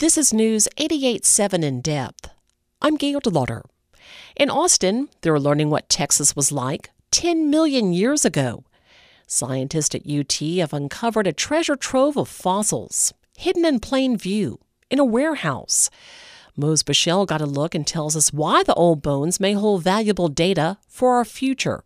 This is News 88.7 in depth. I'm Gail Delaughter. In Austin, they're learning what Texas was like 10 million years ago. Scientists at UT have uncovered a treasure trove of fossils hidden in plain view in a warehouse. Mose Buchele got a look and tells us why the old bones may hold valuable data for our future.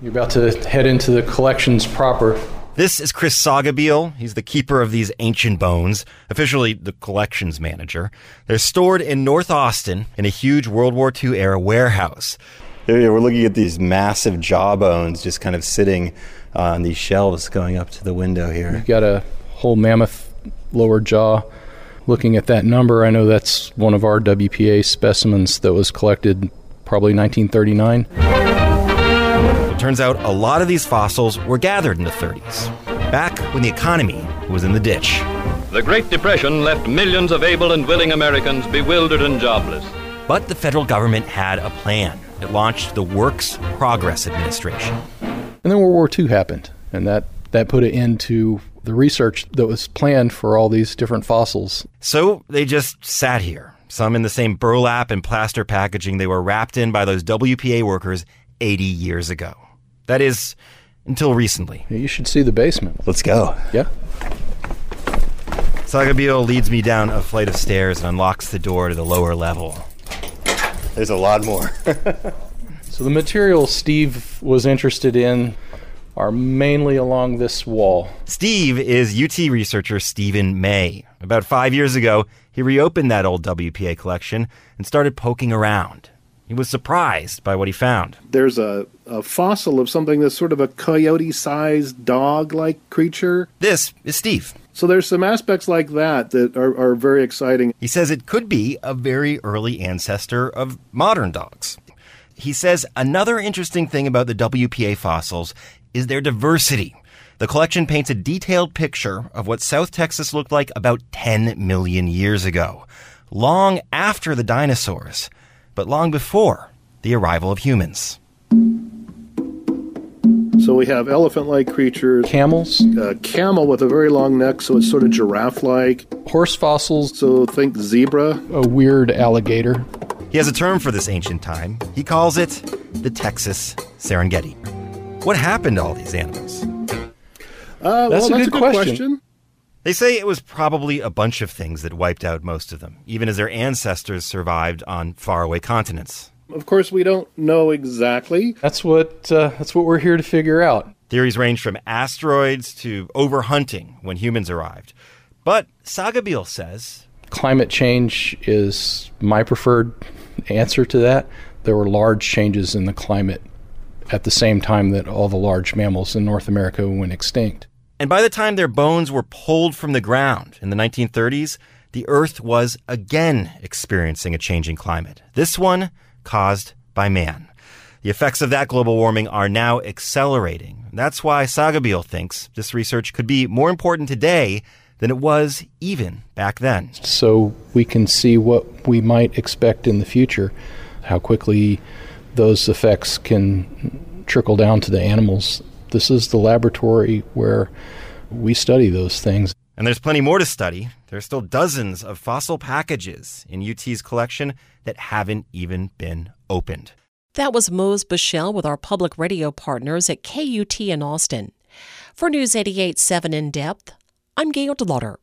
You're about to head into the collections proper. This is Chris Sagebiel. He's the keeper of these ancient bones, officially the collections manager. They're stored in North Austin in a huge World War II era warehouse. Yeah, we're looking at these massive jaw bones just kind of sitting uh, on these shelves going up to the window here. You've got a whole mammoth lower jaw. Looking at that number, I know that's one of our WPA specimens that was collected probably 1939. It turns out a lot of these fossils were gathered in the 30s, back when the economy was in the ditch. The Great Depression left millions of able and willing Americans bewildered and jobless. But the federal government had a plan. It launched the Works Progress Administration. And then World War II happened, and that, that put an end to the research that was planned for all these different fossils. So they just sat here, some in the same burlap and plaster packaging they were wrapped in by those WPA workers 80 years ago. That is, until recently. You should see the basement. Let's go. Yeah. Sagebiel leads me down a flight of stairs and unlocks the door to the lower level. There's a lot more. so the materials Steve was interested in are mainly along this wall. Steve is UT researcher Stephen May. About five years ago, he reopened that old WPA collection and started poking around. He was surprised by what he found. There's a, a fossil of something that's sort of a coyote sized dog like creature. This is Steve. So there's some aspects like that that are, are very exciting. He says it could be a very early ancestor of modern dogs. He says another interesting thing about the WPA fossils is their diversity. The collection paints a detailed picture of what South Texas looked like about 10 million years ago, long after the dinosaurs but long before the arrival of humans. So we have elephant-like creatures, camels, a camel with a very long neck, so it's sort of giraffe-like. Horse fossils, so think zebra. A weird alligator. He has a term for this ancient time. He calls it the Texas Serengeti. What happened to all these animals? Uh, that's, well, a, that's good a good question. question. They say it was probably a bunch of things that wiped out most of them, even as their ancestors survived on faraway continents. Of course, we don't know exactly. That's what uh, that's what we're here to figure out. Theories range from asteroids to overhunting when humans arrived. But Sagebiel says climate change is my preferred answer to that. There were large changes in the climate at the same time that all the large mammals in North America went extinct. And by the time their bones were pulled from the ground in the 1930s, the Earth was again experiencing a changing climate. This one caused by man. The effects of that global warming are now accelerating. That's why Sagebiel thinks this research could be more important today than it was even back then. So we can see what we might expect in the future, how quickly those effects can trickle down to the animals. This is the laboratory where we study those things. And there's plenty more to study. There are still dozens of fossil packages in UT's collection that haven't even been opened. That was Mose Buchele with our public radio partners at KUT in Austin. For News 88.7 In Depth, I'm Gail Delaughter.